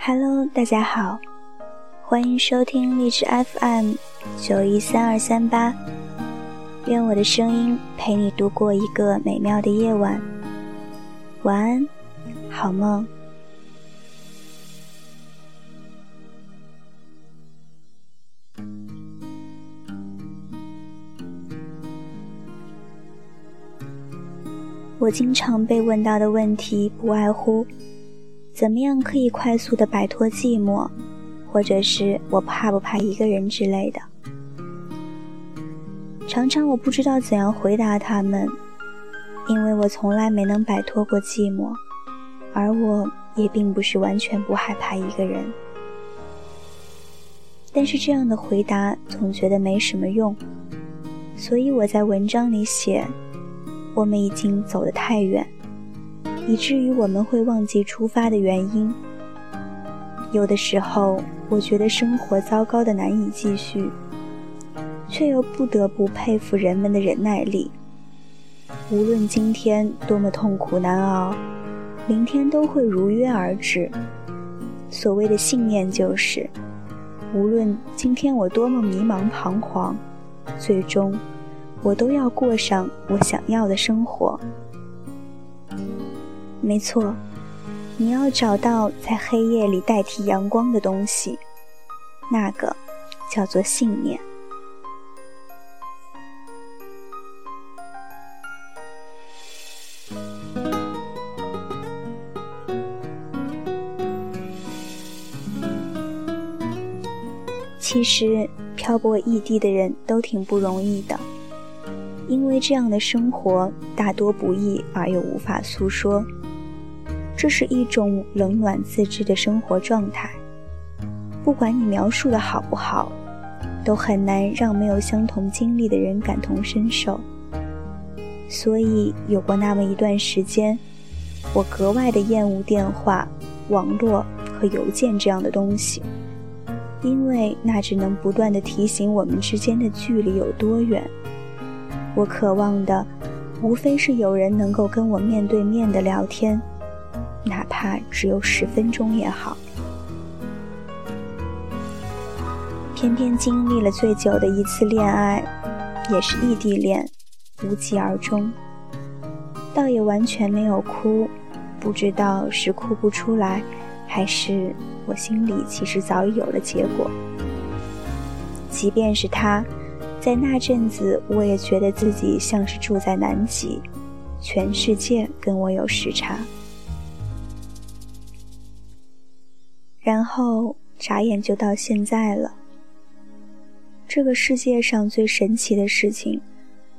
Hello，大家好，欢迎收听荔枝 FM 九一三二三八，愿我的声音陪你度过一个美妙的夜晚，晚安，好梦。我经常被问到的问题不外乎：怎么样可以快速的摆脱寂寞，或者是我怕不怕一个人之类的。常常我不知道怎样回答他们，因为我从来没能摆脱过寂寞，而我也并不是完全不害怕一个人。但是这样的回答总觉得没什么用，所以我在文章里写。我们已经走得太远，以至于我们会忘记出发的原因。有的时候，我觉得生活糟糕的难以继续，却又不得不佩服人们的忍耐力。无论今天多么痛苦难熬，明天都会如约而至。所谓的信念就是，无论今天我多么迷茫彷徨，最终。我都要过上我想要的生活。没错，你要找到在黑夜里代替阳光的东西，那个叫做信念。其实，漂泊异地的人都挺不容易的。因为这样的生活大多不易而又无法诉说，这是一种冷暖自知的生活状态。不管你描述的好不好，都很难让没有相同经历的人感同身受。所以有过那么一段时间，我格外的厌恶电话、网络和邮件这样的东西，因为那只能不断的提醒我们之间的距离有多远。我渴望的，无非是有人能够跟我面对面的聊天，哪怕只有十分钟也好。偏偏经历了最久的一次恋爱，也是异地恋，无疾而终。倒也完全没有哭，不知道是哭不出来，还是我心里其实早已有了结果。即便是他。在那阵子，我也觉得自己像是住在南极，全世界跟我有时差。然后眨眼就到现在了。这个世界上最神奇的事情，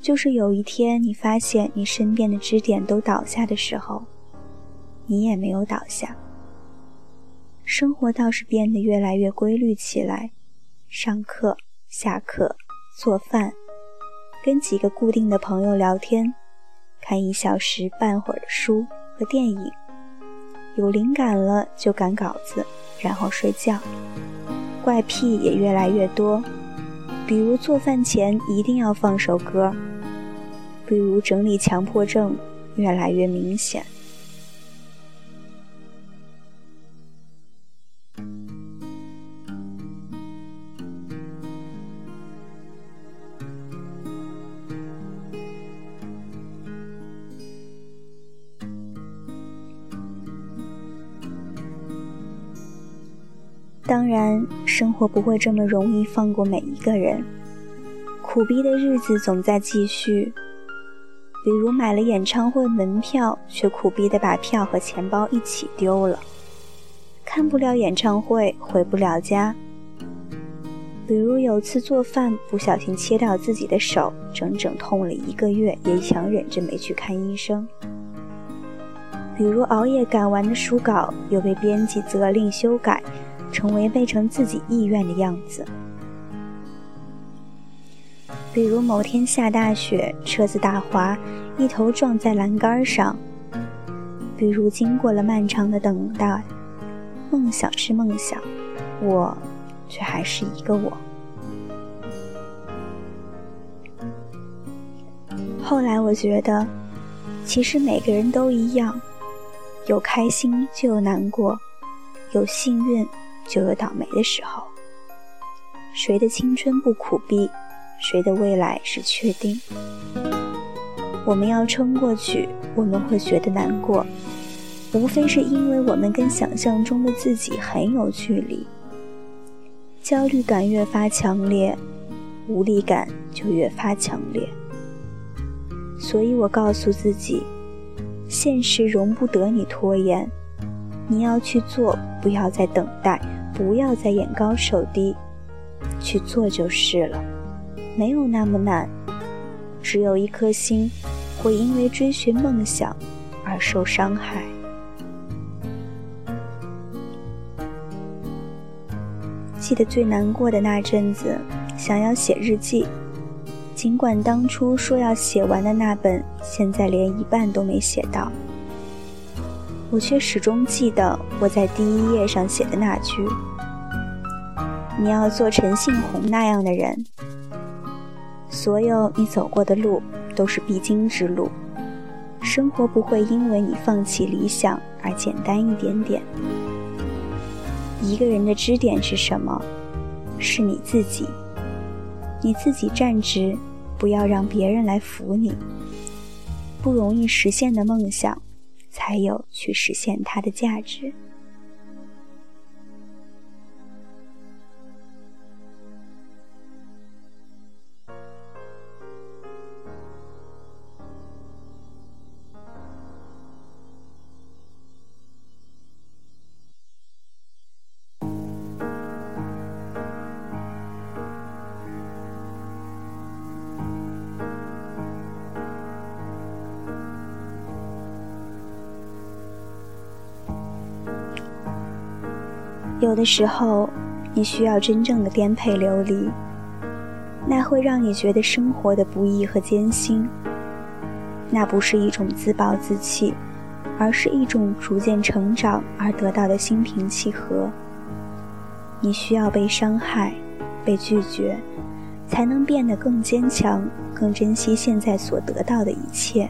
就是有一天你发现你身边的支点都倒下的时候，你也没有倒下。生活倒是变得越来越规律起来，上课、下课。做饭，跟几个固定的朋友聊天，看一小时半会儿的书和电影，有灵感了就赶稿子，然后睡觉。怪癖也越来越多，比如做饭前一定要放首歌，比如整理强迫症越来越明显。当然，生活不会这么容易放过每一个人，苦逼的日子总在继续。比如买了演唱会门票，却苦逼的把票和钱包一起丢了，看不了演唱会，回不了家。比如有次做饭不小心切到自己的手，整整痛了一个月，也强忍着没去看医生。比如熬夜赶完的书稿，又被编辑责令修改。成为背成自己意愿的样子，比如某天下大雪，车子打滑，一头撞在栏杆上；比如经过了漫长的等待，梦想是梦想，我却还是一个我。后来我觉得，其实每个人都一样，有开心就有难过。有幸运，就有倒霉的时候。谁的青春不苦逼，谁的未来是确定。我们要撑过去，我们会觉得难过，无非是因为我们跟想象中的自己很有距离。焦虑感越发强烈，无力感就越发强烈。所以我告诉自己，现实容不得你拖延，你要去做，不要再等待，不要再眼高手低，去做就是了，没有那么难，只有一颗心。会因为追寻梦想而受伤害。记得最难过的那阵子，想要写日记，尽管当初说要写完的那本，现在连一半都没写到，我却始终记得我在第一页上写的那句：“你要做陈信宏那样的人，所有你走过的路。”都是必经之路，生活不会因为你放弃理想而简单一点点。一个人的支点是什么？是你自己，你自己站直，不要让别人来扶你。不容易实现的梦想，才有去实现它的价值。有的时候，你需要真正的颠沛流离，那会让你觉得生活的不易和艰辛。那不是一种自暴自弃，而是一种逐渐成长而得到的心平气和。你需要被伤害，被拒绝，才能变得更坚强，更珍惜现在所得到的一切。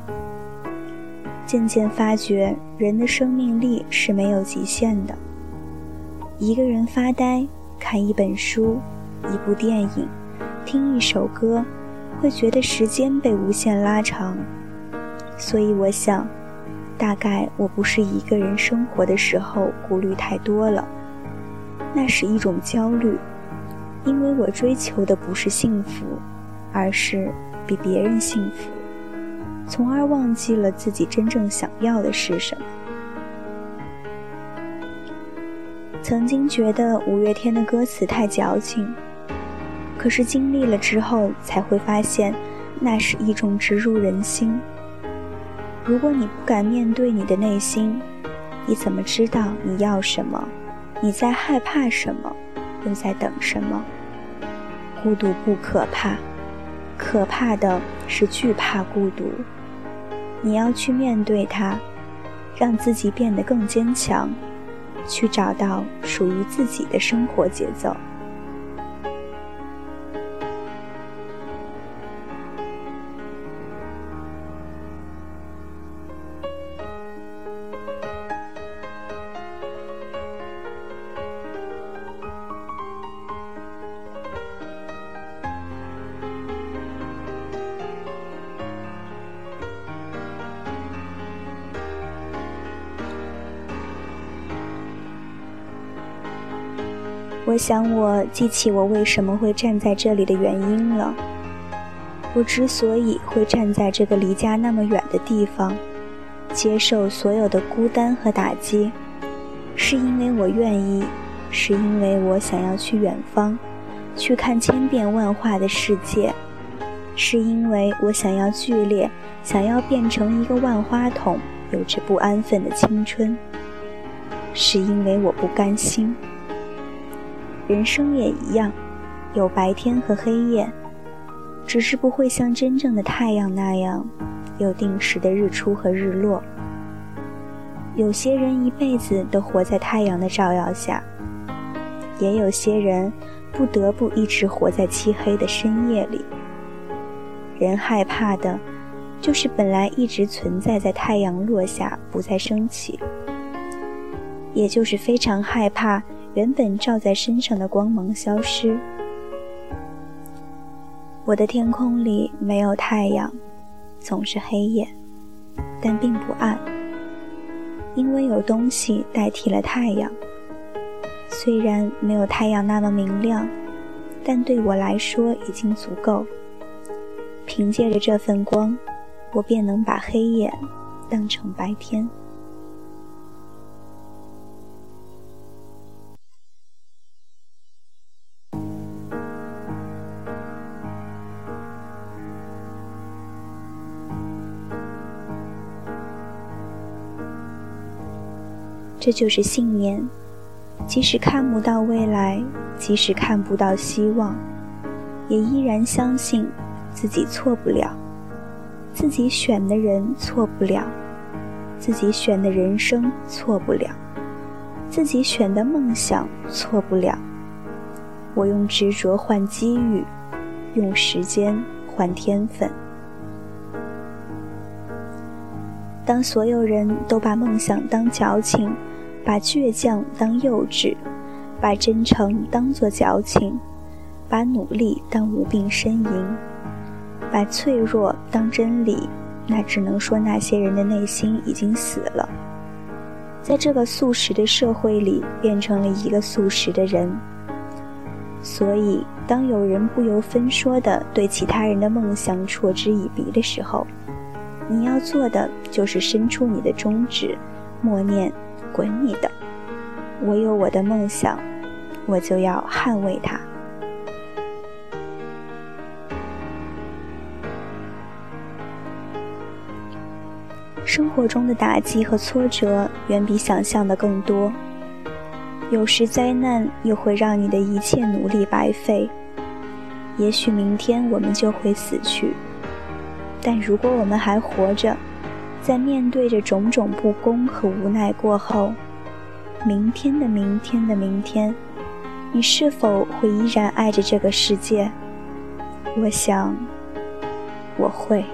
渐渐发觉，人的生命力是没有极限的。一个人发呆，看一本书，一部电影，听一首歌，会觉得时间被无限拉长。所以我想，大概我不是一个人生活的时候顾虑太多了，那是一种焦虑，因为我追求的不是幸福，而是比别人幸福，从而忘记了自己真正想要的是什么。曾经觉得五月天的歌词太矫情，可是经历了之后才会发现，那是一种植入人心。如果你不敢面对你的内心，你怎么知道你要什么？你在害怕什么？又在等什么？孤独不可怕，可怕的是惧怕孤独。你要去面对它，让自己变得更坚强。去找到属于自己的生活节奏。我想，我记起我为什么会站在这里的原因了。我之所以会站在这个离家那么远的地方，接受所有的孤单和打击，是因为我愿意，是因为我想要去远方，去看千变万化的世界，是因为我想要剧烈，想要变成一个万花筒，有着不安分的青春，是因为我不甘心。人生也一样，有白天和黑夜，只是不会像真正的太阳那样，有定时的日出和日落。有些人一辈子都活在太阳的照耀下，也有些人不得不一直活在漆黑的深夜里。人害怕的，就是本来一直存在在太阳落下不再升起。也就是非常害怕原本照在身上的光芒消失。我的天空里没有太阳，总是黑夜，但并不暗，因为有东西代替了太阳。虽然没有太阳那么明亮，但对我来说已经足够。凭借着这份光，我便能把黑夜当成白天。这就是信念。即使看不到未来，即使看不到希望，也依然相信自己错不了，自己选的人错不了，自己选的人生错不了，自己选的梦想错不了。我用执着换机遇，用时间换天分。当所有人都把梦想当矫情，把倔强当幼稚，把真诚当作矫情，把努力当无病呻吟，把脆弱当真理，那只能说那些人的内心已经死了，在这个素食的社会里变成了一个素食的人。所以，当有人不由分说地对其他人的梦想嗤之以鼻的时候，你要做的就是伸出你的中指，默念。滚你的！我有我的梦想，我就要捍卫它。生活中的打击和挫折远比想象的更多，有时灾难又会让你的一切努力白费。也许明天我们就会死去，但如果我们还活着，在面对着种种不公和无奈过后，明天的明天的明天，你是否会依然爱着这个世界？我想，我会。